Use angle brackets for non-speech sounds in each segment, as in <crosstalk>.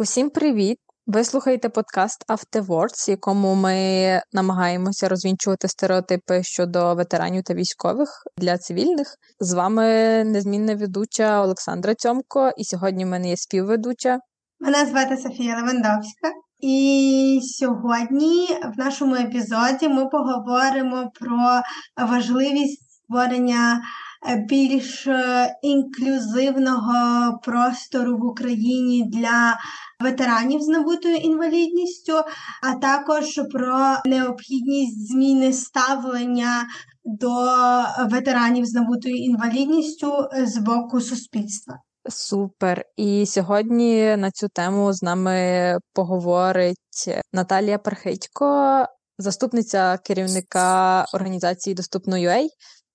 Усім привіт! Ви слухаєте подкаст Afterwards, якому ми намагаємося розвінчувати стереотипи щодо ветеранів та військових для цивільних. З вами незмінна ведуча Олександра Цьомко, і сьогодні в мене є співведуча. Мене звати Софія Левандовська. І сьогодні в нашому епізоді ми поговоримо про важливість створення Е, більш е, інклюзивного простору в Україні для ветеранів з набутою інвалідністю, а також про необхідність зміни ставлення до ветеранів з набутою інвалідністю з боку суспільства. Супер. І сьогодні на цю тему з нами поговорить Наталія Пархитько, заступниця керівника організації Доступно.ua.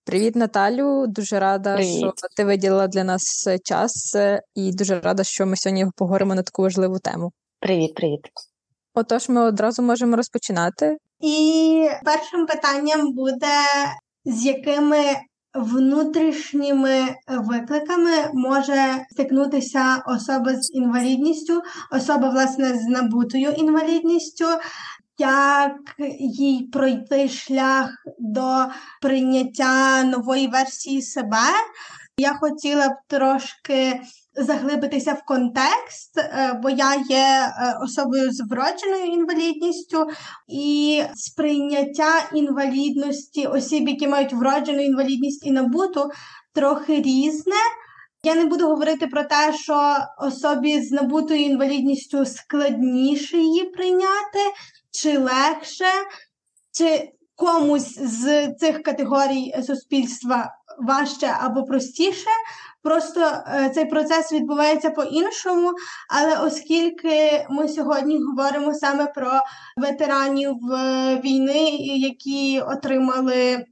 Привіт, Наталю. Дуже рада, Привіт. що ти виділила для нас час, і дуже рада, що ми сьогодні поговоримо на таку важливу тему. Привіт, привіт. Отож, ми одразу можемо розпочинати. І першим питанням буде з якими внутрішніми викликами може стикнутися особа з інвалідністю, особа власне з набутою інвалідністю, як їй пройти шлях до прийняття нової версії себе. Я хотіла б трошки заглибитися в контекст, е, бо я є е, особою з вродженою інвалідністю, і сприйняття інвалідності осіб, які мають вроджену інвалідність і набуту, трохи різне. Я не буду говорити про те, що особі з набутою інвалідністю складніше її прийняти, чи легше, чи комусь з цих категорій суспільства важче або простіше. Просто е, цей процес відбувається по-іншому. Але оскільки ми сьогодні говоримо саме про ветеранів е, війни, які отримали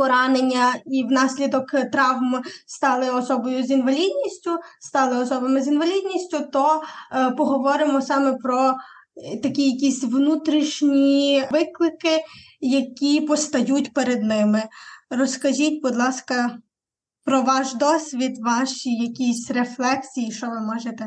поранення і внаслідок травм стали особою з інвалідністю, стали особами з інвалідністю, то е, поговоримо саме про такі якісь внутрішні виклики, які постають перед ними. Розкажіть, будь ласка, про ваш досвід, ваші якісь рефлексії, що ви можете,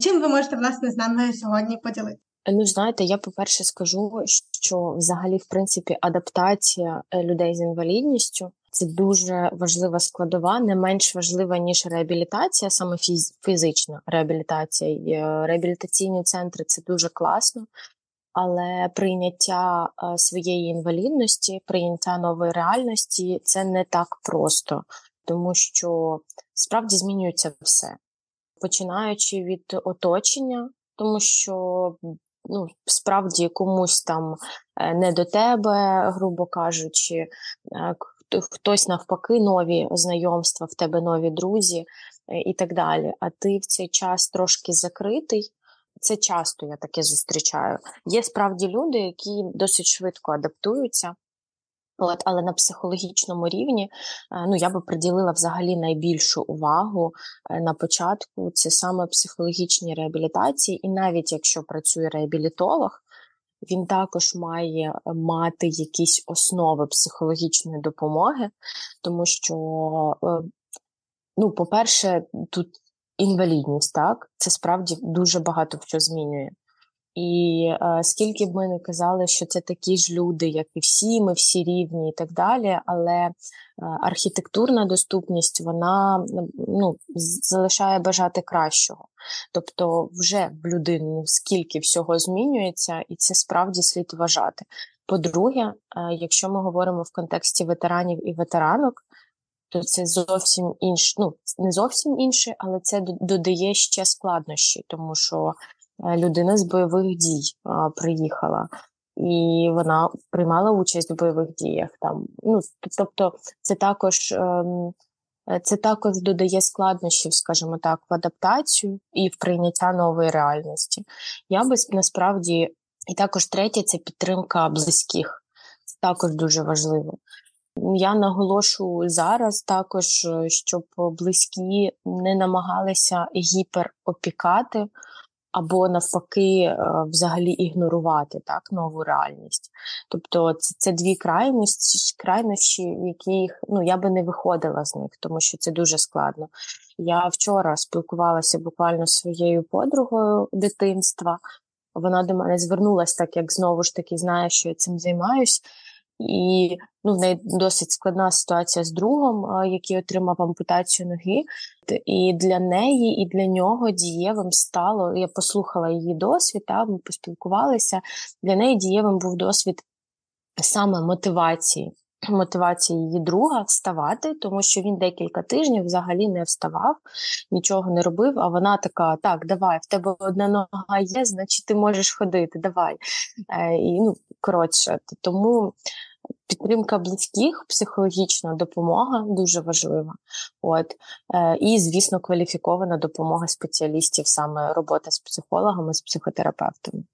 чим ви можете власне з нами сьогодні поділити? Ну, знаєте, я по-перше скажу, що взагалі, в принципі, адаптація е, людей з інвалідністю це дуже важлива складова, не менш важлива ніж реабілітація, саме фізична реабілітація. Е, реабілітаційні центри це дуже класно, але прийняття е, своєї інвалідності, прийняття нової реальності це не так просто, тому що справді змінюється все, починаючи від оточення, тому що. Ну, справді комусь там е, не до тебе, грубо кажучи, хтось навпаки, нові знайомства, в тебе нові друзі е, і так далі. А ти в цей час трошки закритий. Це часто я таке зустрічаю. Є справді люди, які досить швидко адаптуються. От, Але на психологічному рівні е, ну, я би приділила взагалі найбільшу увагу е, на початку це саме психологічні реабілітації, і навіть якщо працює реабілітолог, він також має е, мати якісь основи психологічної допомоги, тому що, ну, по-перше, тут інвалідність, так, це справді дуже багато що змінює. І е, скільки б ми не казали, що це такі ж люди, як і всі, ми всі рівні і так далі, але е, архітектурна доступність вона ну, залишає бажати кращого. Тобто, вже в людині скільки всього змінюється, і це справді слід вважати. По-друге, е, якщо ми говоримо в контексті ветеранів і ветеранок, то це зовсім інше, ну не зовсім інше, але це додає ще складнощі, тому що людина з бойових дій приїхала, і вона приймала участь в бойових діях. Там ну тобто, це також. Ем, е, це також додає складнощів, скажімо так, в адаптацію і в прийняття нової реальності. Я би насправді, і також третє це підтримка близьких. Це також дуже важливо. Я наголошую зараз також, е, щоб близькі не намагалися гіперопікати або навпаки, е, взагалі ігнорувати так нову реальність. Тобто, це це дві крайності, крайнощі, в яких ну я би не виходила з них, тому що це дуже складно. Я вчора спілкувалася буквально з своєю подругою дитинства. Вона до мене звернулася, так як знову ж таки знає, що я цим займаюсь. І ну, в неї досить складна ситуація з другом, який отримав ампутацію ноги. І для неї, і для нього дієвим стало. Я послухала її досвід, та, ми поспілкувалися. Для неї дієвим був досвід саме мотивації. <clears throat> Мотивації її друга вставати, тому що він декілька тижнів взагалі не вставав, нічого не робив. А вона така: так, давай, в тебе одна нога є, значить ти можеш ходити. Давай. Е, і, ну, коротше, тому підтримка близьких, психологічна допомога дуже важлива. От е, І, звісно, кваліфікована допомога спеціалістів, саме робота з психологами, з психотерапевтами.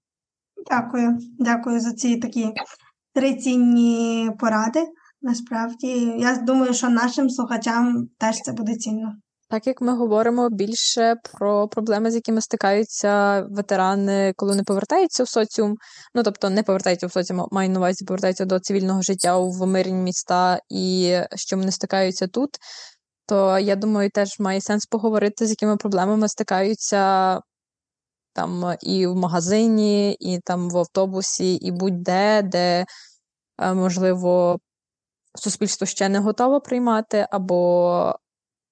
Дякую, дякую за ці такі три цінні поради. Насправді, я думаю, що нашим слухачам теж це буде цінно. Так як ми говоримо більше про проблеми, з якими стикаються ветерани, коли не повертаються в соціум, ну тобто не повертаються в соціум, маю на увазі, повертаються до цивільного життя в мирні міста і що вони стикаються тут, то я думаю, теж має сенс поговорити, з якими проблемами стикаються там і в магазині, і там в автобусі, і будь-де, де, е, можливо, суспільство ще не готове приймати, або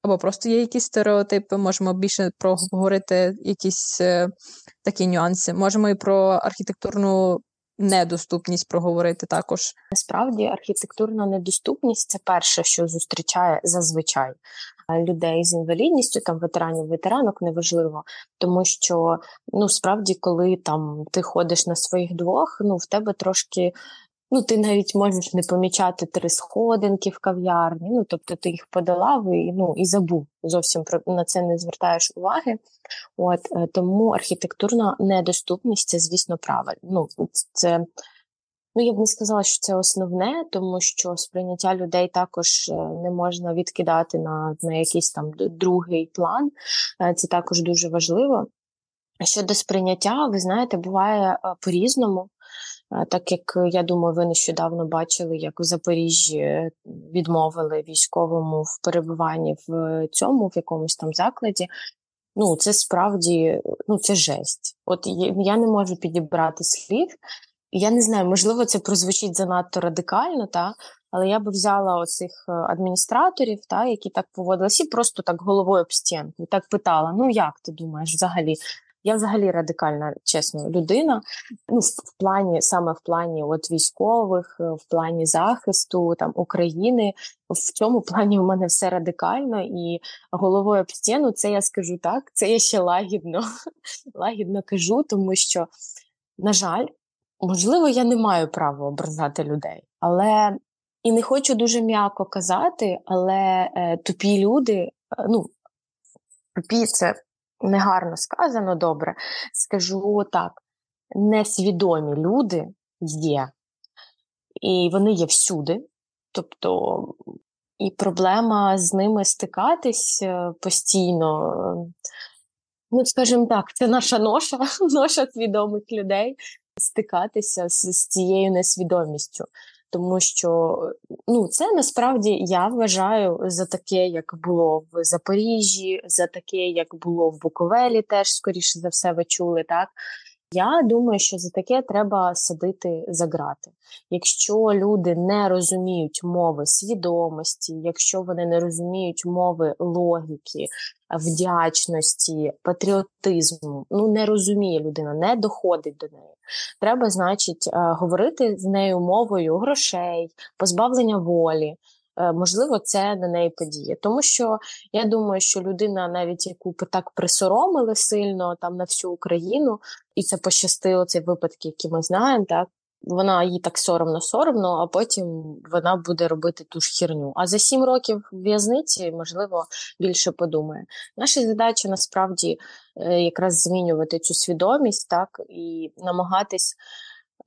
або просто є якісь стереотипи, можемо більше проговорити якісь е, такі нюанси. Можемо і про архітектурну недоступність проговорити також. Насправді, архітектурна недоступність це перше, що зустрічає зазвичай. Людей з інвалідністю, там ветеранів, ветеранок неважливо, тому що ну справді, коли там ти ходиш на своїх двох, ну в тебе трошки Ну, ти навіть можеш не помічати три сходинки в кав'ярні, ну тобто ти їх подолав і ну, і забув зовсім про на це не звертаєш уваги. От е, Тому архітектурна недоступність це, звісно, правильно. Ну, це, ну, я б не сказала, що це основне, тому що сприйняття людей також е, не можна відкидати на, на якийсь там другий план. Е, це також дуже важливо. Щодо сприйняття, ви знаєте, буває по-різному. Так як я думаю, ви нещодавно бачили, як в Запоріжжі відмовили військовому в перебуванні в цьому, в якомусь там закладі. Ну, це справді ну, це жесть. От я не можу підібрати слів. Я не знаю, можливо, це прозвучить занадто радикально, та, але я би взяла оцих е, адміністраторів, та, які так поводилися, і просто так головою об стінку, так питала: ну як ти думаєш взагалі? Я взагалі радикальна, чесно, людина. Ну, в плані, саме в плані от військових, е, в плані захисту там України. В цьому плані у мене все радикально і головою об стіну це я скажу так. Це я ще лагідно, <laughs> лагідно кажу, тому що, на жаль, можливо, я не маю права ображати людей, але і не хочу дуже м'яко казати, але е, тупі люди, е, ну тупі це негарно сказано добре, скажу так: несвідомі люди є, і вони є всюди. Тобто, і проблема з ними стикатись е, постійно. Ну, скажімо так, це наша ноша, <laughs> ноша свідомих людей стикатися з, з цією несвідомістю тому що ну це насправді я вважаю за таке, як було в Запоріжжі, за таке, як було в Буковелі, теж скоріше за все ви чули так. Я думаю, що за таке треба садити за грати. Якщо люди не розуміють мови свідомості, якщо вони не розуміють мови логіки, вдячності, патріотизму, ну не розуміє людина, не доходить до неї. Треба, значить, е, говорити з нею мовою грошей, позбавлення волі. Е, можливо, це на неї подіє. Тому що я думаю, що людина, навіть яку так присоромили сильно там на всю Україну, і це пощастило ці випадки, які ми знаємо, так. Вона їй так соромно, соромно, а потім вона буде робити ту ж херню. А за сім років в'язниці, можливо, більше подумає. Наша задача насправді е, якраз змінювати цю свідомість, так і намагатись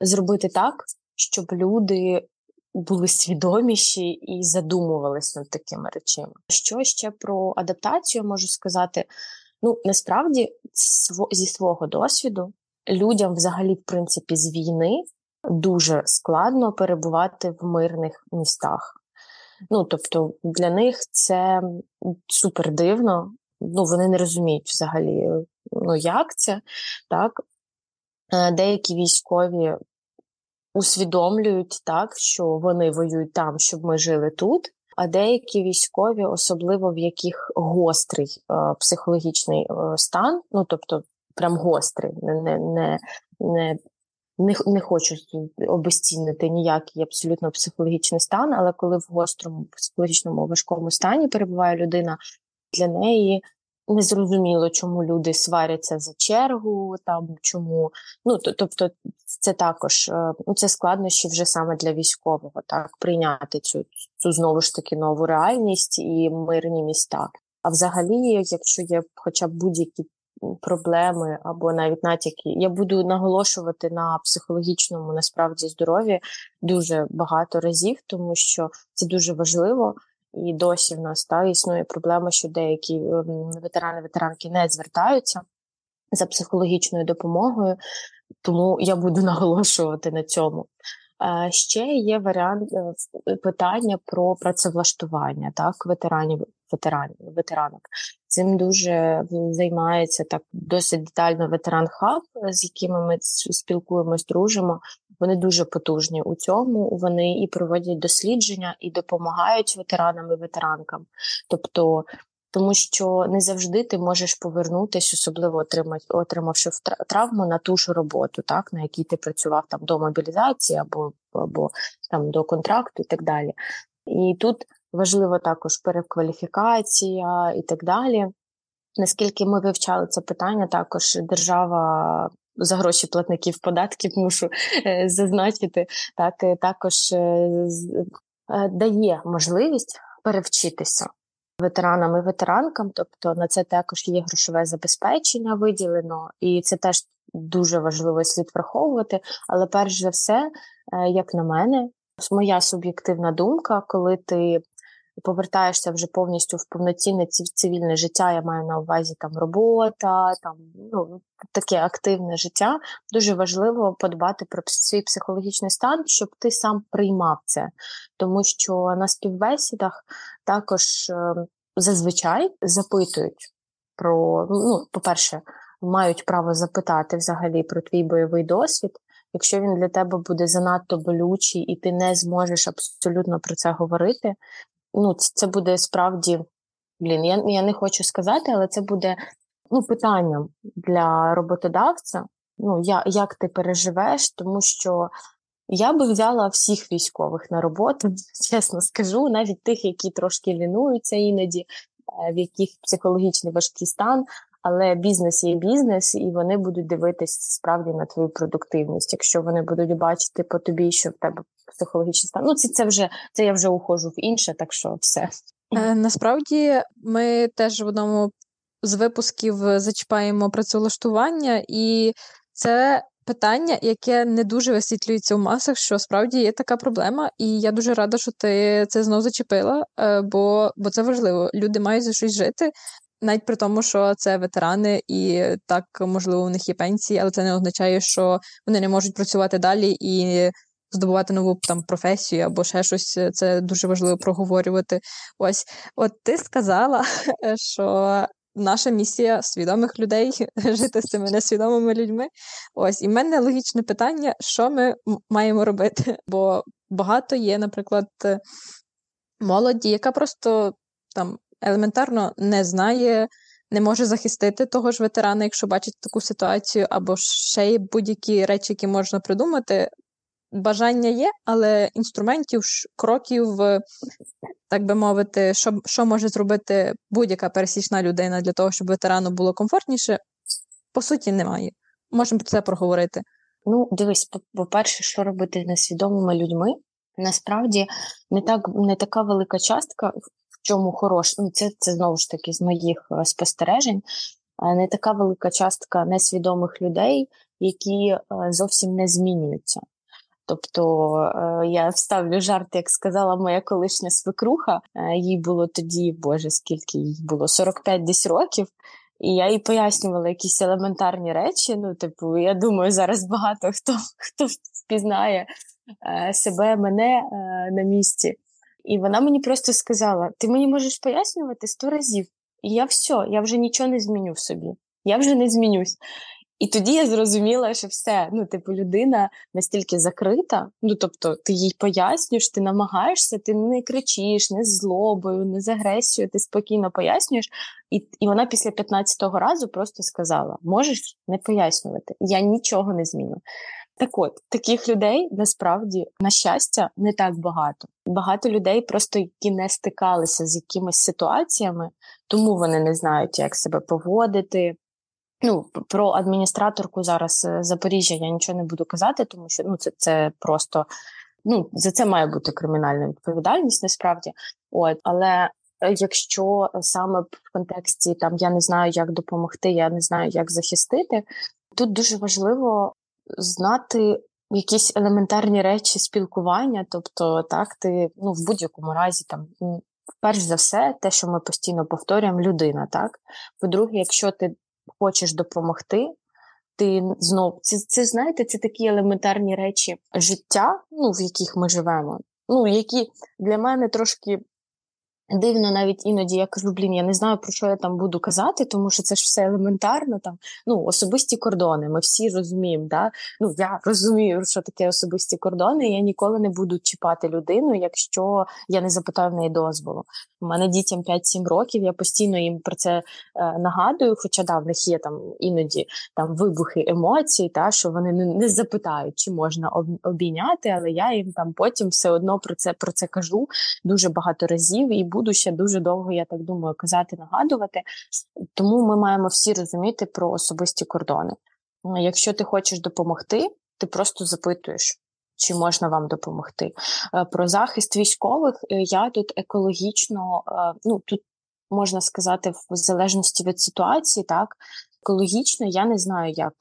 зробити так, щоб люди були свідоміші і задумувались над такими речами. Що ще про адаптацію можу сказати? Ну насправді зі свого досвіду людям, взагалі, в принципі, з війни дуже складно перебувати в мирних містах. Ну тобто для них це супер дивно. Ну вони не розуміють взагалі, ну як це так. Е, деякі військові усвідомлюють так, що вони воюють там, щоб ми жили тут. А деякі військові, особливо в яких гострий е, психологічний е, стан, ну тобто прям гострий, не не, не, не, не, не хочу обезцінити ніякий абсолютно психологічний стан, але коли в гострому психологічному важкому стані перебуває людина, для неї незрозуміло, чому люди сваряться за чергу, там чому. Ну тобто, це також е, ну, це складнощі вже саме для військового, так прийняти цю цю знову ж таки нову реальність і мирні міста. А взагалі, якщо є хоча б будь-які проблеми або навіть натяки, я буду наголошувати на психологічному насправді здоров'ї дуже багато разів, тому що це дуже важливо. І досі в нас та існує проблема, що деякі ем, ветерани-ветеранки не звертаються за психологічною допомогою, тому я буду <laughs> наголошувати на цьому. Ще є варіант е, питання про працевлаштування так, ветеранів ветеранів ветеранок. Цим дуже займається так досить детально ветеран хаб, з якими ми спілкуємось, дружимо. Вони дуже потужні у цьому. Вони і проводять дослідження, і допомагають ветеранам і ветеранкам. Тобто, тому що не завжди ти можеш повернутися, особливо отримати, отримавши травму на ту ж роботу, так на якій ти працював там до мобілізації або або там до контракту, і так далі. І тут важливо також перекваліфікація і так далі. Наскільки ми вивчали це питання, також держава за гроші платників податків мушу е, зазначити, так е, також е, дає можливість перевчитися ветеранам і ветеранкам, тобто на це також є грошове забезпечення виділено, і це теж дуже важливо слід враховувати. Але перш за все, як на мене, моя суб'єктивна думка, коли ти повертаєшся вже повністю в повноцінне цивільне життя. Я маю на увазі там робота, там ну таке активне життя. Дуже важливо подбати про свій психологічний стан, щоб ти сам приймав це, тому що на співбесідах також е, зазвичай запитують про ну, по-перше, мають право запитати взагалі про твій бойовий досвід. Якщо він для тебе буде занадто болючий, і ти не зможеш абсолютно про це говорити, ну, це буде справді, блін, я я не хочу сказати, але це буде ну, питанням для роботодавця. Ну, я, як ти переживеш, тому що я би взяла всіх військових на роботу, <laughs> чесно скажу, навіть тих, які трошки лінуються іноді, е, в яких психологічний важкий стан. Але бізнес є бізнес, і вони будуть дивитися справді на твою продуктивність. Якщо вони будуть бачити по тобі, що в тебе психологічний стан. Ну, це це вже це я вже ухожу в інше, так що все. Е, насправді ми теж в одному з випусків зачіпаємо працевлаштування, і це питання, яке не дуже висвітлюється у масах, що справді є така проблема, і я дуже рада, що ти це знову зачепила, е, бо бо це важливо. Люди мають за щось жити. Навіть при тому, що це ветерани, і так можливо у них є пенсії, але це не означає, що вони не можуть працювати далі і здобувати нову там професію або ще щось. Це дуже важливо проговорювати. Ось, от ти сказала, <laughs> що. Наша місія свідомих людей <laughs> жити з цими несвідомими людьми. Ось і в мене логічне питання, що ми маємо робити? Бо багато є, наприклад, молоді, яка просто там елементарно не знає, не може захистити того ж ветерана, якщо бачить таку ситуацію, або ще й будь-які речі, які можна придумати, бажання є, але інструментів, кроків, так би мовити, що що може зробити будь-яка пересічна людина для того, щоб ветерану було комфортніше, по суті, немає. Можемо про це проговорити. Ну, дивись, по-перше, що робити з несвідомими людьми, насправді не так не така велика частка, в чому хорош. Ну, це це знову ж таки з моїх е, спостережень. Не така велика частка несвідомих людей, які е, зовсім не змінюються. Тобто е, я вставлю жарт, як сказала моя колишня свекруха. Е, їй було тоді, боже, скільки їй було 45 десь років. І я їй пояснювала якісь елементарні речі. Ну, типу, я думаю, зараз багато хто <laughs> хто впізнає е, себе, мене на місці. І вона мені просто сказала: ти мені можеш пояснювати сто разів, і я все, я вже нічого не зміню в собі. Я вже не змінюсь. І тоді я зрозуміла, що все, ну, типу, людина настільки закрита, ну тобто, ти їй пояснюєш, ти намагаєшся, ти не кричиш, не з злобою, не з агресією, ти спокійно пояснюєш. І і вона після 15-го разу просто сказала: можеш не пояснювати, я нічого не зміню. Так от, таких людей насправді, на щастя, не так багато. Багато людей, просто які не стикалися з якимись ситуаціями, тому вони не знають, як себе поводити. Ну, про адміністраторку зараз е, Запоріжжя я нічого не буду казати, тому що ну, це це просто ну, за це має бути кримінальна відповідальність насправді. От, Але е, якщо саме в контексті там я не знаю, як допомогти, я не знаю, як захистити, тут дуже важливо знати якісь елементарні речі спілкування, тобто, так, ти ну, в будь-якому разі там. Перш за все, те, що ми постійно повторюємо, людина, так. По-друге, якщо ти хочеш допомогти, ти знов це, це знаєте, це такі елементарні речі життя, ну в яких ми живемо, ну які для мене трошки Дивно, навіть іноді я кажу, блін, я не знаю, про що я там буду казати, тому що це ж все елементарно. Там ну особисті кордони. Ми всі розуміємо. Да? Ну я розумію, що таке особисті кордони. Я ніколи не буду чіпати людину, якщо я не запитаю в неї дозволу. У мене дітям 5-7 років. Я постійно їм про це е, нагадую. Хоча да, в них є там іноді там вибухи емоцій, та що вони не, не запитають, чи можна обійняти, але я їм там потім все одно про це про це кажу дуже багато разів і буду ще дуже довго, я так думаю, казати, нагадувати. Тому ми маємо всі розуміти про особисті кордони. Якщо ти хочеш допомогти, ти просто запитуєш. Чи можна вам допомогти? Е, про захист військових е, я тут екологічно, е, ну тут можна сказати, в залежності від ситуації, так екологічно я не знаю, як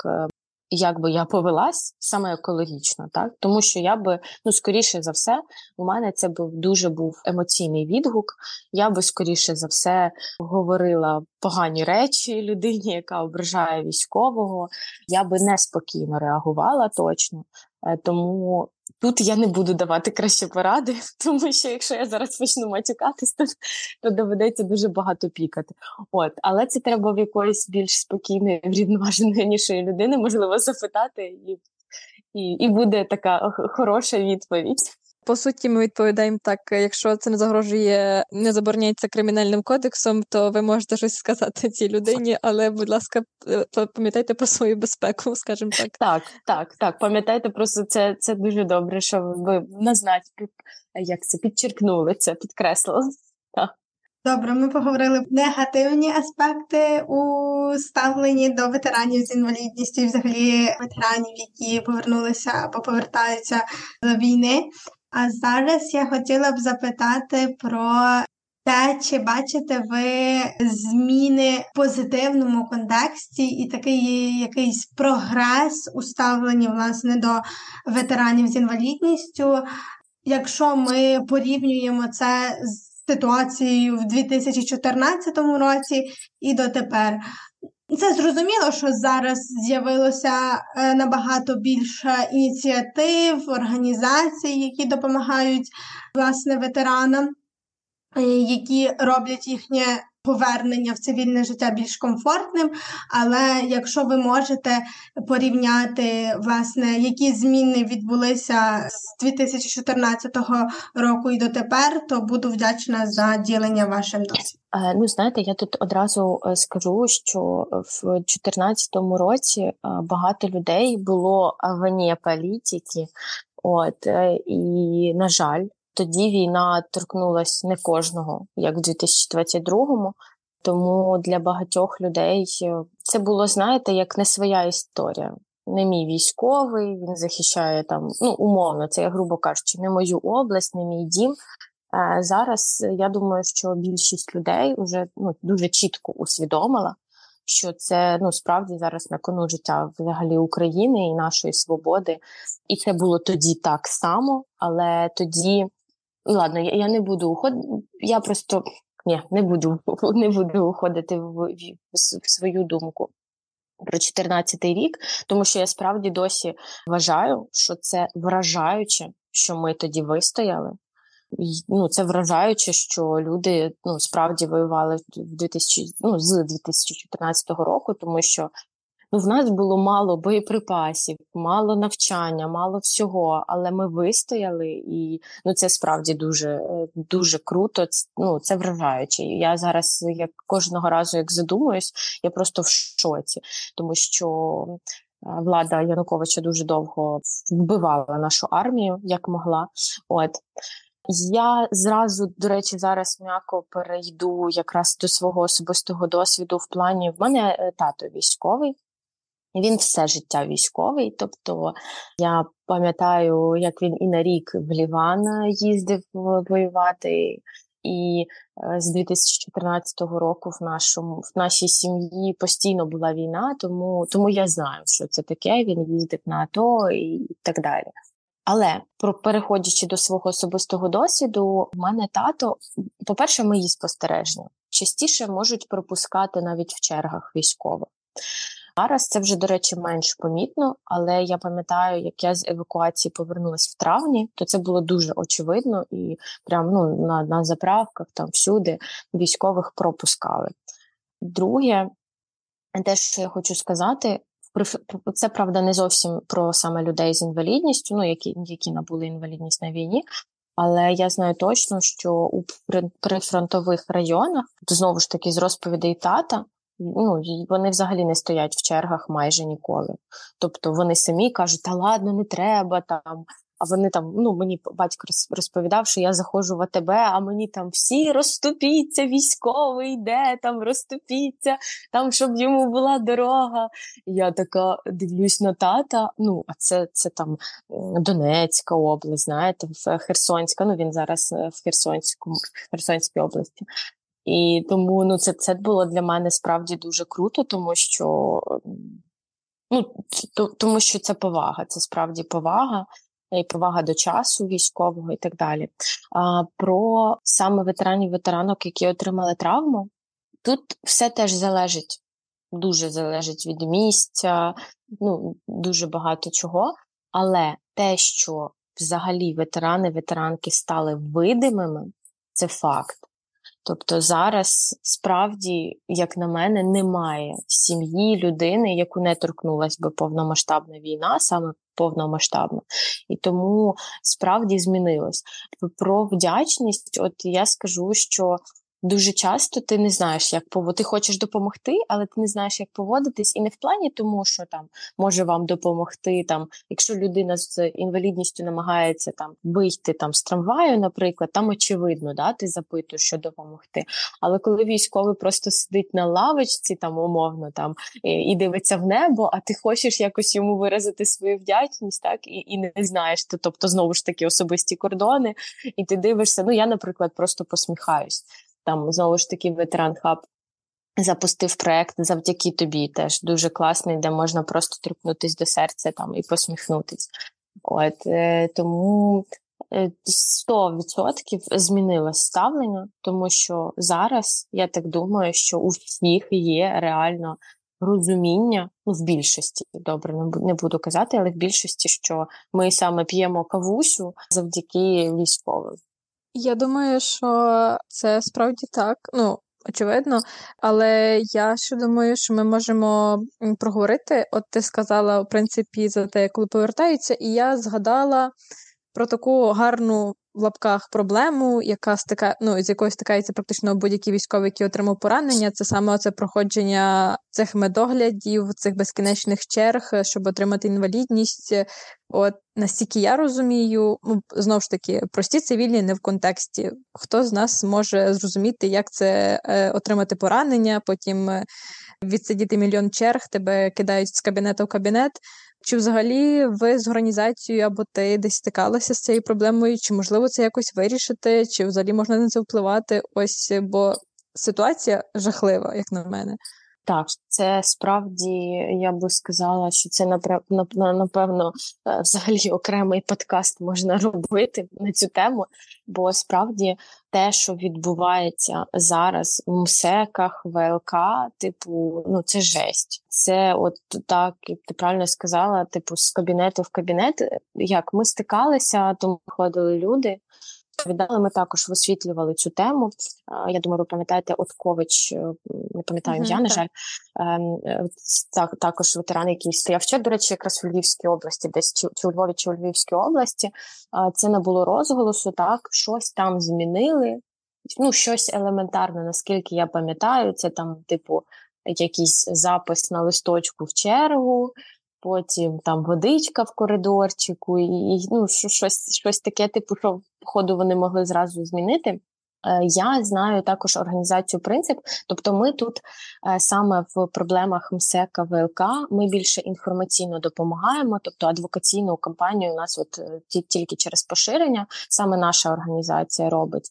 як би я повелась саме екологічно, так тому що я би ну скоріше за все, у мене це був дуже був емоційний відгук. Я би скоріше за все говорила погані речі людині, яка ображає військового. Я би неспокійно реагувала точно. Е, тому тут я не буду давати кращі поради, <laughs> тому що якщо я зараз почну матюкатись, то, то доведеться дуже багато пікати. От, але це треба в якоїсь більш спокійної, <laughs> врівноваженої людини, можливо, запитати, і, і, і буде така хороша відповідь. По суті, ми відповідаємо так: якщо це не загрожує, не забороняється кримінальним кодексом, то ви можете щось сказати цій людині, але, будь ласка, пам'ятайте про свою безпеку, <laughs> скажімо так. Так, так, так. Пам'ятайте про це. Це дуже добре, що ви назначте, як це підчеркнули це, підкреслили. Так. Добре, ми поговорили негативні аспекти у ставленні до ветеранів з інвалідністю, і взагалі ветеранів, які повернулися або повертаються до війни. А зараз я хотіла б запитати про те, чи бачите ви зміни в позитивному контексті і такий якийсь прогрес у ставленні власне до ветеранів з інвалідністю, якщо ми порівнюємо це з ситуацією в 2014 році і дотепер. Це зрозуміло, що зараз з'явилося е, набагато більше ініціатив, організацій, які допомагають власне ветеранам, е, які роблять їхнє повернення в цивільне життя більш комфортним. Але якщо ви можете порівняти, власне, які зміни відбулися з 2014 року і дотепер, то буду вдячна за ділення вашим досвідом. Е, ну, знаєте, я тут одразу е, скажу, що в 2014 році е, багато людей було вне політики, от і на жаль, тоді війна торкнулася не кожного, як в 2022-му. Тому для багатьох людей це було, знаєте, як не своя історія. Не мій військовий, він захищає там, ну умовно, це я грубо кажучи, не мою область, не мій дім. Е, зараз я думаю, що більшість людей вже ну, дуже чітко усвідомила, що це ну справді зараз на кону життя взагалі України і нашої свободи. І це було тоді так само, але тоді Ладно, я я не буду уходити. Я просто ні, не буду <laughs> не буду уходити в, в, в свою думку про 14-й рік, тому що я справді досі вважаю, що це вражаюче, що ми тоді вистояли. Ну, Це вражаюче, що люди ну, справді воювали в 2000, ну, з 2014 року, тому що Ну, в нас було мало боєприпасів, мало навчання, мало всього, але ми вистояли, і ну це справді дуже е, дуже круто. Ну це вражаюче. Я зараз, як кожного разу, як задумуюсь, я просто в шоці, тому що е, влада Януковича дуже довго вбивала нашу армію, як могла. От. Я зразу, до речі, зараз м'яко перейду якраз до свого особистого досвіду в плані в мене е, тато військовий. Він все життя військовий. Тобто я пам'ятаю, як він і на рік в Ліван їздив воювати, і е, з 2014 року в нашому в нашій сім'ї постійно була війна, тому тому я знаю, що це таке. Він їздив на АТО і так далі. Але про переходячи до свого особистого досвіду, в мене тато, по-перше, мої спостереження частіше можуть пропускати навіть в чергах військових. Зараз це вже, до речі, менш помітно, але я пам'ятаю, як я з евакуації повернулася в травні, то це було дуже очевидно і прям ну, на на заправках там всюди військових пропускали. Друге, те, що я хочу сказати, це правда не зовсім про саме людей з інвалідністю, ну які які набули інвалідність на війні. Але я знаю точно, що у прифронтових районах, знову ж таки, з розповідей тата, ну, вони взагалі не стоять в чергах майже ніколи. Тобто вони самі кажуть, та ладно, не треба там. А вони там, ну мені батько розповідав, що я заходжу в АТБ, а мені там всі розступіться, військовий йде, там розступіться, там, щоб йому була дорога. Я така дивлюсь на тата. Ну, а це це там Донецька область, знаєте, Херсонська. Ну він зараз е, в Херсонському, в Херсонській області. І тому ну, це це було для мене справді дуже круто, тому що ну, то, тому що це повага, це справді повага, і повага до часу військового і так далі. А про саме ветеранів ветеранок, які отримали травму, тут все теж залежить, дуже залежить від місця, ну, дуже багато чого. Але те, що взагалі ветерани, ветеранки стали видимими, це факт. Тобто зараз справді, як на мене, немає сім'ї людини, яку не торкнулася би повномасштабна війна, саме повномасштабна. І тому справді змінилось. Про вдячність, от я скажу, що Дуже часто ти не знаєш, як поводити. Ти хочеш допомогти, але ти не знаєш, як поводитись, і не в плані тому, що там може вам допомогти. Там, Якщо людина з інвалідністю намагається там вийти там з трамваю, наприклад, там очевидно, да, ти запитуєш, що допомогти. Але коли військовий просто сидить на лавочці, там умовно там і, і дивиться в небо, а ти хочеш якось йому виразити свою вдячність, так і і не знаєш, то тобто знову ж таки особисті кордони, і ти дивишся. Ну я, наприклад, просто посміхаюсь. Там знову ж таки ветеран хаб запустив проект завдяки тобі. Теж дуже класний, де можна просто торкнутися до серця там і посміхнутись. От е, тому 100% е, змінилось ставлення, тому що зараз я так думаю, що у всіх є реально розуміння, ну в більшості добре, не буду казати, але в більшості, що ми саме п'ємо кавусю завдяки військовим. Я думаю, що це справді так. Ну, очевидно, але я ще думаю, що ми можемо проговорити. От ти сказала, в принципі, за те, коли повертаються, і я згадала про таку гарну в лапках проблему, яка стика... ну, з якою стикається практично будь-який військовий, який отримав поранення. Це саме це проходження цих медоглядів, цих безкінечних черг, щоб отримати інвалідність. От настільки я розумію, ну знову ж таки, прості цивільні не в контексті. Хто з нас може зрозуміти, як це е, отримати поранення, потім е, відсидіти мільйон черг, тебе кидають з кабінету в кабінет. Чи взагалі ви з організацією або ти десь стикалася з цією проблемою? Чи можливо це якось вирішити, чи взагалі можна на це впливати? Ось бо ситуація жахлива, як на мене. Так, це справді я би сказала, що це напевно е, взагалі <laughs> окремий подкаст можна робити на цю тему, бо справді те, що відбувається зараз в МСЕКах, ВЛК, типу, ну це жесть. Це от так, як ти правильно сказала, типу, з кабінету в кабінет. Як ми стикалися, тому ходили люди. Віддали ми також висвітлювали цю тему. Я думаю, ви пам'ятаєте, Откович, е, не пам'ятаю uh-huh, я, на жаль, ем, е, так, також ветеран, який стояв ще, до речі, якраз в Львівській області, десь чи, чи у Львові, чи у Львівській області. Це не було розголосу, так, щось там змінили. Ну, щось елементарне, наскільки я пам'ятаю, це там, типу, якийсь запис на листочку в чергу, потім там водичка в коридорчику, і ну, щось щось таке, типу, що походу вони могли зразу змінити. Е, я знаю також організацію принцип, тобто ми тут е, саме в проблемах МСЕКа ВЛК ми більше інформаційно допомагаємо, тобто адвокаційну кампанію у нас от е, тільки через поширення, саме наша організація робить,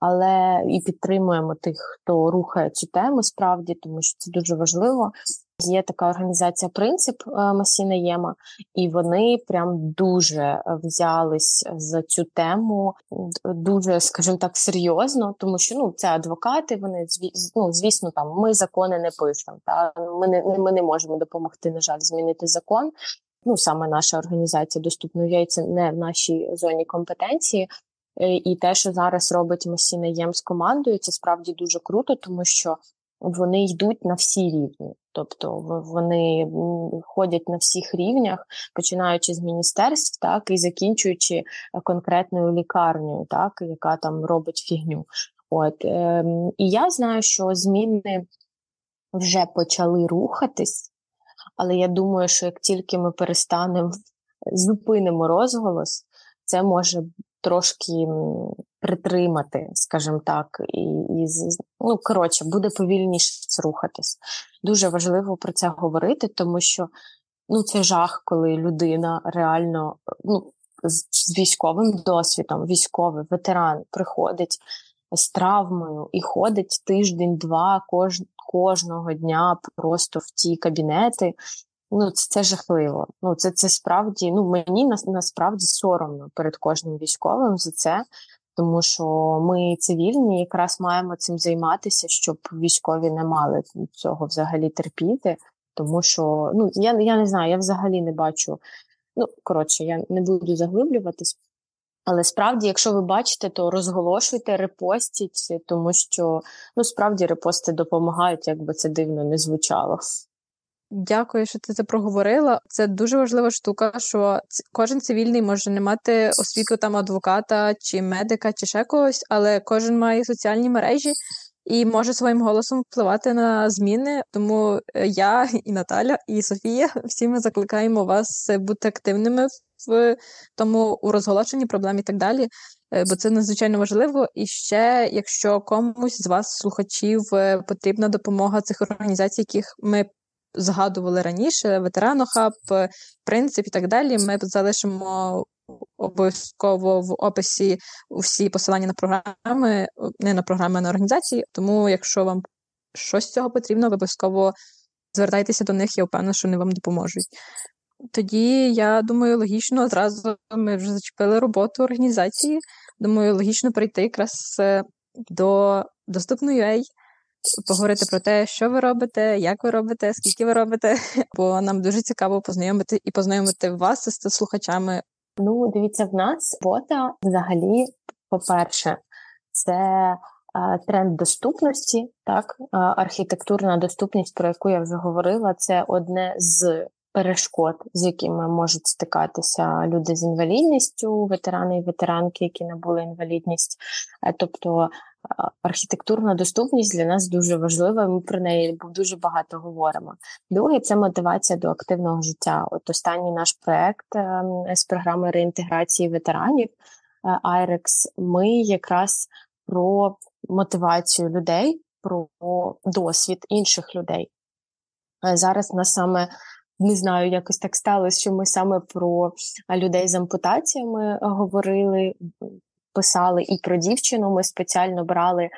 але і підтримуємо тих, хто рухає цю тему справді, тому що це дуже важливо. Є така організація Принцип е, Масіна Єма, і вони прям дуже взялись за цю тему, дуже, скажімо так, серйозно, тому що ну це адвокати. Вони ну, звісно, там ми закони не пишемо. Та ми не ми не можемо допомогти, на жаль, змінити закон. Ну саме наша організація доступно яйця не в нашій зоні компетенції. Е, і те, що зараз робить Масіна Єм з командою, це справді дуже круто, тому що вони йдуть на всі рівні, тобто вони ходять на всіх рівнях, починаючи з міністерств, так і закінчуючи е, конкретною лікарнею, так яка там робить фігню. От е, і я знаю, що зміни вже почали рухатись, але я думаю, що як тільки ми перестанемо зупинимо розголос, це може трошки притримати, скажімо так, і і ну коротше, буде повільніше рухатись. Дуже важливо про це говорити, тому що ну це жах, коли людина реально ну, з, з військовим досвідом, військовий ветеран приходить з травмою і ходить тиждень-два кож, кожного дня просто в ті кабінети. Ну, це це жахливо. Ну, це це справді. Ну мені насправді соромно перед кожним військовим за це, тому що ми цивільні якраз маємо цим займатися, щоб військові не мали цього взагалі терпіти. Тому що ну я я не знаю, я взагалі не бачу. Ну коротше, я не буду заглиблюватись. Але справді, якщо ви бачите, то розголошуйте, репостіть, тому що ну справді репости допомагають, як би це дивно не звучало. Дякую, що ти це проговорила. Це дуже важлива штука, що кожен цивільний може не мати освіту там адвоката чи медика, чи ще когось, але кожен має соціальні мережі і може своїм голосом впливати на зміни. Тому е, я і Наталя, і Софія всі ми закликаємо вас бути активними в тому у розголошенні проблем і так далі. Е, бо це надзвичайно важливо. І ще, якщо комусь з вас, слухачів, е, потрібна допомога цих організацій, яких ми згадували раніше, ветеранохаб, принцип і так далі. Ми залишимо обов'язково в описі усі посилання на програми, не на програми, а на організації. Тому, якщо вам щось з цього потрібно, обов'язково звертайтеся до них, я впевнена, що вони вам допоможуть. Тоді, я думаю, логічно зразу ми вже зачепили роботу організації. Думаю, логічно прийти якраз е, до доступної поговорити про те, що ви робите, як ви робите, скільки ви робите, <laughs> бо нам дуже цікаво познайомити і познайомити вас з слухачами. Ну, дивіться, в нас робота взагалі, по-перше, це тренд доступності, так, архітектурна доступність, про яку я вже говорила, це одне з перешкод, з якими можуть стикатися люди з інвалідністю, ветерани і ветеранки, які набули інвалідність. Е, тобто архітектурна доступність для нас дуже важлива. Ми про неї дуже багато говоримо. Друге, це мотивація до активного життя. От останній наш проект ем, з програми реінтеграції ветеранів IREX, Ми якраз про мотивацію людей, про досвід інших людей. Е, зараз нас саме не знаю, якось так сталося, що ми саме про людей з ампутаціями говорили, писали і про дівчину. Ми спеціально брали е,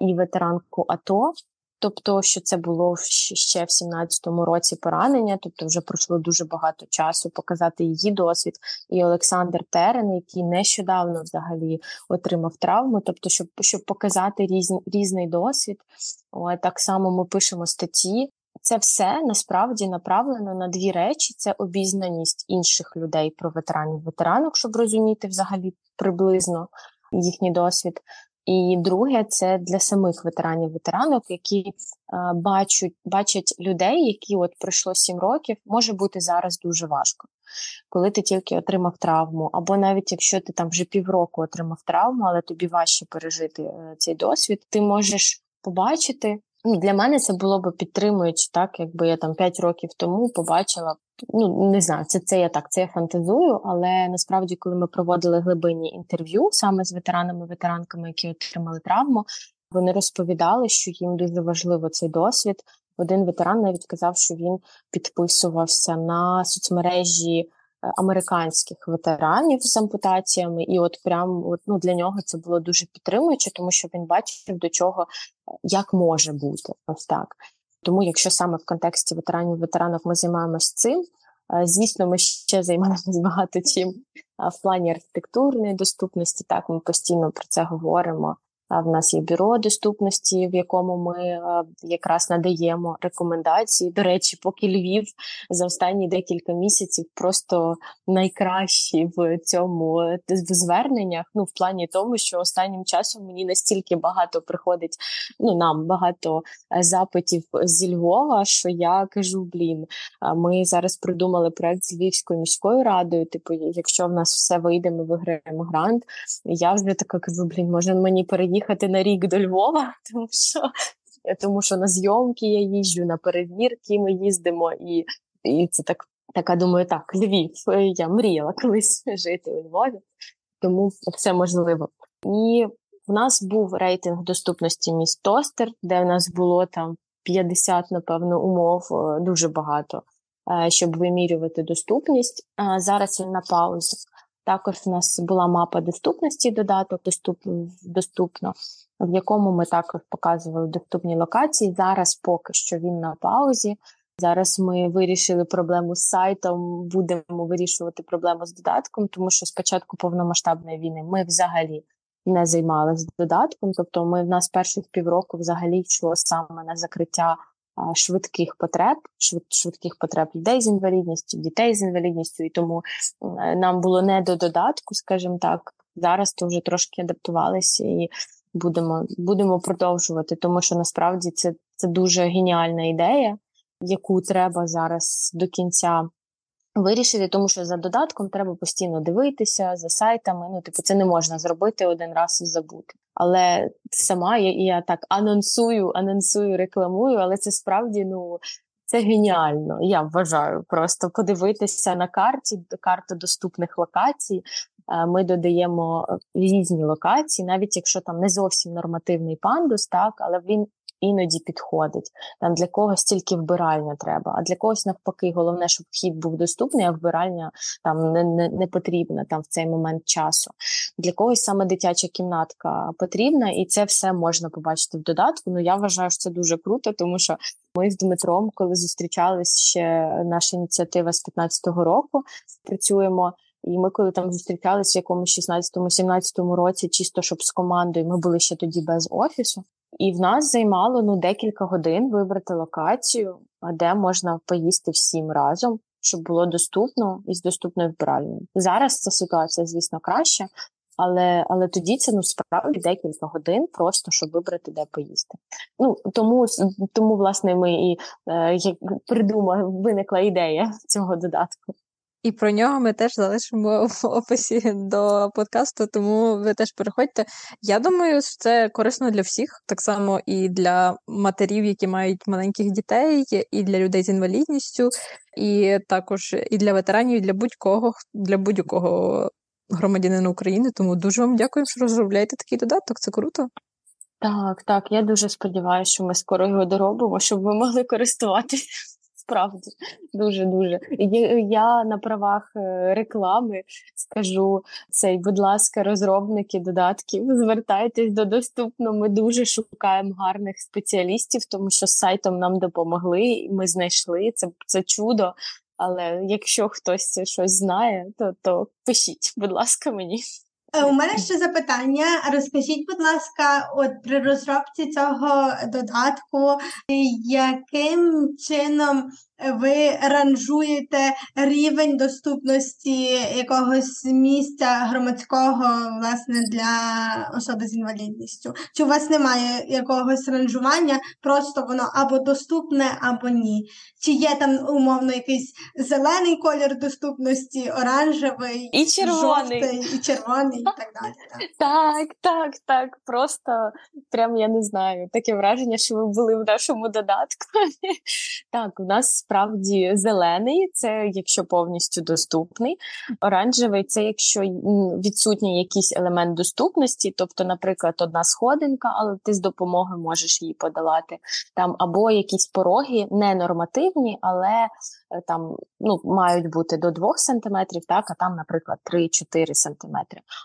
і ветеранку АТО. тобто, що це було ще в 17-му році поранення, тобто вже пройшло дуже багато часу показати її досвід. І Олександр Терен, який нещодавно взагалі отримав травму, тобто, щоб щоб показати різ, різний досвід. О, так само ми пишемо статті. Це все насправді направлено на дві речі: це обізнаність інших людей про ветеранів ветеранок, щоб розуміти взагалі приблизно їхній досвід. І друге, це для самих ветеранів ветеранок, які е, бачать бачать людей, які от пройшло сім років, може бути зараз дуже важко, коли ти тільки отримав травму, або навіть якщо ти там вже півроку отримав травму, але тобі важче пережити е, цей досвід, ти можеш побачити. Ну, для мене це було б підтримуючи, так якби я там 5 років тому побачила. Ну не знаю, це це я так, це я фантазую. Але насправді, коли ми проводили глибинні інтерв'ю саме з ветеранами, ветеранками, які отримали травму, вони розповідали, що їм дуже важливо цей досвід. Один ветеран навіть казав, що він підписувався на соцмережі американських ветеранів з ампутаціями, і от прям от, ну, для нього це було дуже підтримуюче, тому що він бачив до чого е, як може бути ось так. Тому, якщо саме в контексті ветеранів ветеранок ми займаємось цим, е, звісно, ми ще займаємось багато чим в плані архітектурної доступності. Так, ми постійно про це говоримо. В нас є бюро доступності, в якому ми якраз надаємо рекомендації. До речі, поки Львів за останні декілька місяців просто найкращі в цьому в зверненнях. Ну, в плані тому, що останнім часом мені настільки багато приходить. Ну нам багато е, запитів зі Львова, що я кажу: блін, ми зараз придумали проект з Львівською міською радою. Типу, якщо в нас все вийде, ми виграємо грант. Я вже така кажу, блін, може мені переїхати їхати на рік до Львова, <laughs> тому що тому що на зйомки я їжджу, на перевірки ми їздимо, і і це так така думаю, так, Львів. <laughs> Я мріяла колись <laughs> жити у Львові, тому все можливо. І в нас був рейтинг доступності міст Тостер, де в нас було там 50, напевно, умов, е, дуже багато, е, щоб вимірювати доступність. Зараз він на паузі. Також в нас була мапа доступності, додаток доступ, доступно, в якому ми також показували доступні локації. Зараз поки що він на паузі. Зараз ми вирішили проблему з сайтом, будемо вирішувати проблему з додатком, тому що спочатку повномасштабної війни ми взагалі не займалися додатком. Тобто, ми в нас перших півроку взагалі йшло саме на закриття швидких потреб, швидких потреб людей з інвалідністю, дітей з інвалідністю, і тому нам було не до додатку, скажімо так. Зараз то вже трошки адаптувалися і будемо будемо продовжувати, тому що насправді це, це дуже геніальна ідея, яку треба зараз до кінця вирішити, тому що за додатком треба постійно дивитися за сайтами. Ну, типу, це не можна зробити один раз і забути. Але сама я я так анонсую, анонсую, рекламую, але це справді ну. Це геніально, я вважаю. Просто подивитися на карті, карту доступних локацій. Е, ми додаємо різні локації, навіть якщо там не зовсім нормативний пандус, так але він іноді підходить. Там для когось тільки вбиральня треба, а для когось навпаки, головне, щоб вхід був доступний, а вбиральня там не не, не потрібна там в цей момент часу. Для когось саме дитяча кімнатка потрібна, і це все можна побачити в додатку. Ну я вважаю, що це дуже круто, тому що ми з Дмитром, коли зустрічались ще наша ініціатива з 15-го року, працюємо. І ми, коли там зустрічалися в якомусь 16-17 році, чисто щоб з командою, ми були ще тоді без офісу. І в нас займало ну декілька годин вибрати локацію, де можна поїсти всім разом, щоб було доступно і з доступною вбиральною. Зараз ця ситуація, звісно, краща, але але тоді це ну справді декілька годин, просто щоб вибрати, де поїсти. Ну тому тому власне ми і е, придумали, виникла ідея цього додатку. І про нього ми теж залишимо в описі до подкасту, тому ви теж переходьте. Я думаю, що це корисно для всіх, так само і для матерів, які мають маленьких дітей, і для людей з інвалідністю, і також і для ветеранів, і для будь-кого, для будь-якого громадянина України. Тому дуже вам дякую, що розробляєте такий додаток. Це круто. Так, так. Я дуже сподіваюся, що ми скоро його доробимо, щоб ви могли користуватися. Справді, дуже дуже. Я на правах е, реклами скажу цей, будь ласка, розробники додатків, звертайтесь до доступно. Ми дуже шукаємо гарних спеціалістів, тому що з сайтом нам допомогли, ми знайшли це, це чудо. Але якщо хтось щось знає, то то пишіть, будь ласка, мені. Е, у мене ще запитання. Розкажіть, будь ласка, от при розробці цього додатку, яким чином ви ранжуєте рівень доступності якогось місця громадського власне для особи з інвалідністю? Чи у вас немає якогось ранжування? Просто воно або доступне, або ні? Чи є там умовно якийсь зелений колір доступності, оранжевий, і червоний, жовтий, і червоний, і так далі? Так, <laughs> так, так. так. Просто прям я не знаю. Таке враження, що ви були в нашому додатку. <laughs> Так, у нас справді зелений, це якщо повністю доступний. Оранжевий це якщо відсутній якийсь елемент доступності, тобто, наприклад, одна сходинка, але ти з допомогою можеш її подолати. Там або якісь пороги не нормативні, але там ну, мають бути до 2 см, так, а там, наприклад, 3-4 см.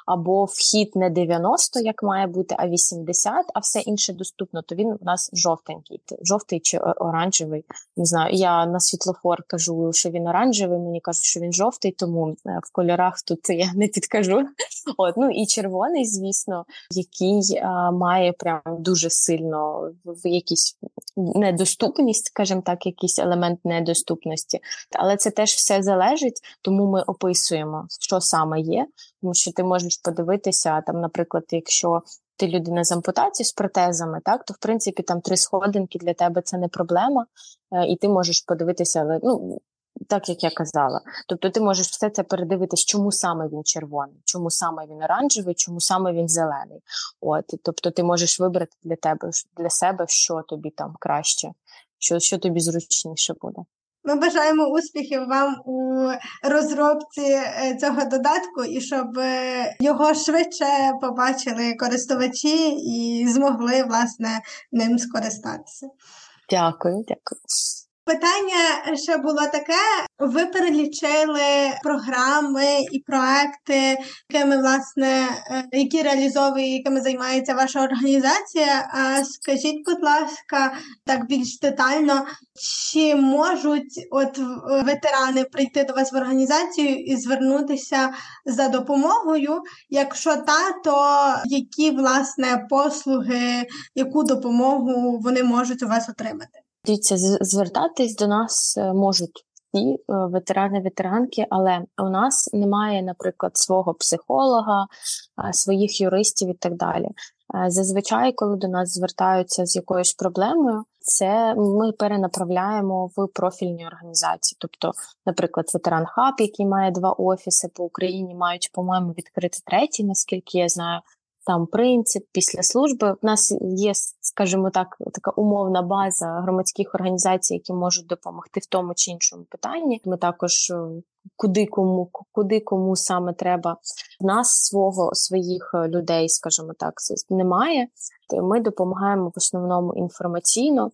Або вхід не 90, як має бути, а 80, а все інше доступно, то він у нас жовтенький, жовтий чи оранжевий. Не знаю, я на світлофор кажу, що він оранжевий, мені кажуть, що він жовтий, тому е, в кольорах тут я не підкажу. <laughs> От, ну і червоний, звісно, який а, має прям дуже сильно в якісь недоступність, скажімо так, якийсь елемент недоступності. Але це теж все залежить, тому ми описуємо, що саме є, тому що ти можеш подивитися там, наприклад, якщо ти людина з ампутацією, з протезами, так то в принципі там три сходинки для тебе це не проблема, е, і ти можеш подивитися, ну. Так як я казала, тобто ти можеш все це передивитись, чому саме він червоний, чому саме він оранжевий, чому саме він зелений. От, тобто, ти можеш вибрати для тебе для себе, що тобі там краще, що що тобі зручніше буде. Ми бажаємо успіхів вам у розробці е, цього додатку і щоб е, його швидше побачили користувачі і змогли власне ним скористатися. Дякую, дякую. Питання ще було таке: ви перелічили програми і проекти, якими власне е, які реалізовує, якими займається ваша організація. А скажіть, будь ласка, так більш детально, чи можуть от ветерани прийти до вас в організацію і звернутися за допомогою? Якщо та, то які власне послуги, яку допомогу вони можуть у вас отримати? Дивіться, звертатись до нас е, можуть всі е, ветерани, ветеранки, але у нас немає, наприклад, свого психолога, своїх юристів і так далі. Е, зазвичай, коли до нас звертаються з якоюсь проблемою, це ми перенаправляємо в профільні організації. Тобто, наприклад, ветеран хаб, який має два офіси по Україні, мають, по-моєму, відкрити третій, наскільки я знаю там принцип після служби. У нас є, скажімо так, така умовна база громадських організацій, які можуть допомогти в тому чи іншому питанні. Ми також е, куди кому, куди кому саме треба. У нас свого своїх е, людей, скажімо так, немає. Ми допомагаємо в основному інформаційно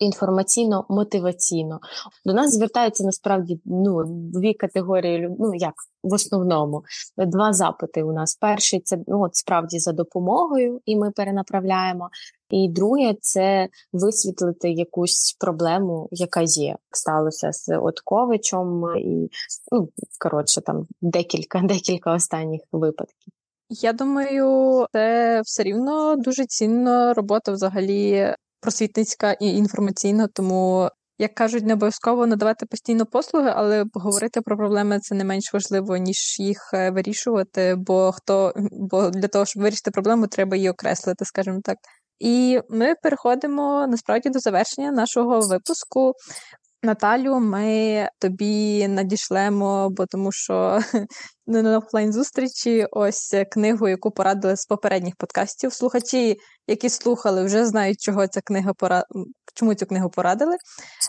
інформаційно-мотиваційно. До нас звертаються насправді ну, дві категорії ну як в основному два запити у нас. Перший це ну, от справді за допомогою, і ми перенаправляємо. І друге це висвітлити якусь проблему, яка є. Сталося з Отковичем, і ну коротше, там декілька декілька останніх випадків. Я думаю, це все рівно дуже цінна робота взагалі просвітницька і інформаційна, тому. Як кажуть, не обов'язково надавати постійно послуги, але говорити про проблеми це не менш важливо, ніж їх е, вирішувати. Бо хто бо для того, щоб вирішити проблему, треба її окреслити, скажімо так. І ми переходимо насправді до завершення нашого випуску. Наталю, ми тобі надішлемо, бо тому що <laughs> не на офлайн зустрічі ось книгу, яку порадили з попередніх подкастів. Слухачі, які слухали, вже знають, чого ця книга пора... чому цю книгу порадили.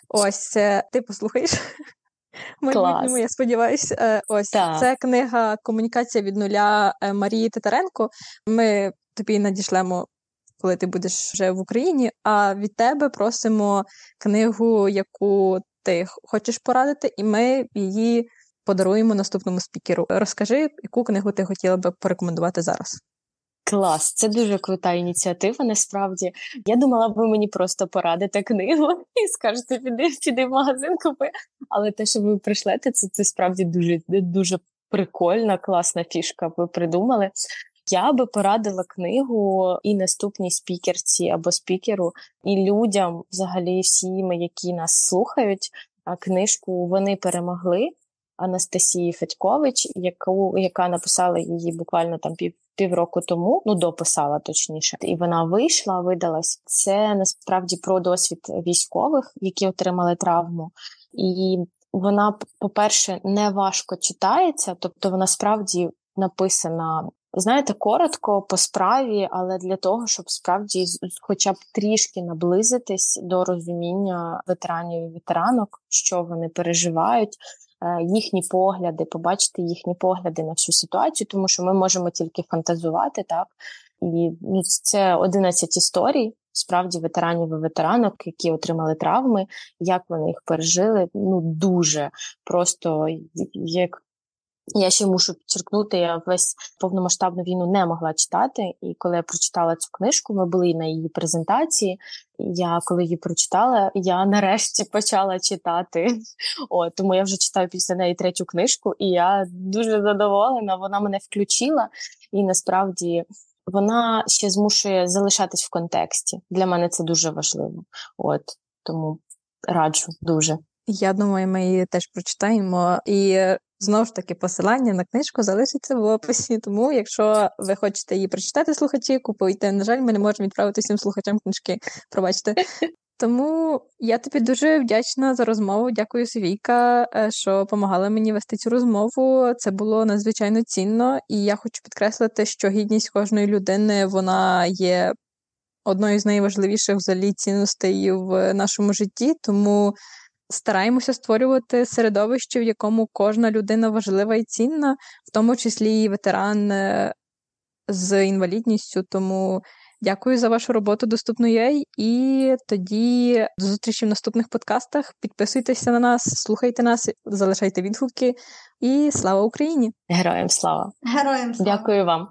Ось е, ти послухаєш. <laughs> Майбутньому, я сподіваюся, е, ось так. це книга Комунікація від нуля Марії Титаренко. Ми тобі надішлемо коли ти будеш вже в Україні. А від тебе просимо книгу, яку ти хочеш порадити, і ми її подаруємо наступному спікеру. Розкажи, яку книгу ти хотіла би порекомендувати зараз. Клас, це дуже крута ініціатива. Насправді я думала, ви мені просто порадите книгу і скажете, піди піди в магазин купи. Але те, що ви прийшлете, це це справді дуже дуже прикольна, класна фішка. Ви придумали. Я би порадила книгу і наступній спікерці або спікеру, і людям, взагалі, всім, які нас слухають. Книжку вони перемогли Анастасії Федькович, яку яка написала її буквально там пів півроку тому, ну дописала точніше, і вона вийшла, видалась. Це насправді про досвід військових, які отримали травму, і вона, по-перше, не важко читається, тобто вона справді написана. Знаєте, коротко по справі, але для того, щоб справді, хоча б трішки наблизитись до розуміння ветеранів і ветеранок, що вони переживають, Е, їхні погляди, побачити їхні погляди на всю ситуацію, тому що ми можемо тільки фантазувати, так і ну, це 11 історій. Справді ветеранів і ветеранок, які отримали травми, як вони їх пережили. Ну дуже просто як я ще мушу підчеркнути, я весь повномасштабну війну не могла читати. І коли я прочитала цю книжку, ми були на її презентації. Я коли її прочитала, я нарешті почала читати. <laughs> О, тому я вже читаю після неї третю книжку, і я дуже задоволена. Вона мене включила, і насправді вона ще змушує залишатись в контексті. Для мене це дуже важливо. От тому раджу дуже. Я думаю, ми її теж прочитаємо і Знову ж таки, посилання на книжку залишиться в описі. Тому, якщо ви хочете її прочитати, слухачі, купуйте. На жаль, ми не можемо відправити всім слухачам книжки. Пробачте. <laughs> Тому я тобі дуже вдячна за розмову. Дякую, Совійка, е, що допомагала мені вести цю розмову. Це було надзвичайно цінно, і я хочу підкреслити, що гідність кожної людини вона є одною з найважливіших взагалі цінностей в нашому житті. Тому стараємося створювати середовище, в якому кожна людина важлива і цінна, в тому числі і ветеран е, з інвалідністю. Тому дякую за вашу роботу доступно.ua і тоді до зустрічі в наступних подкастах. Підписуйтеся на нас, слухайте нас, залишайте відгуки і слава Україні! Героям слава! Героям слава! Дякую вам!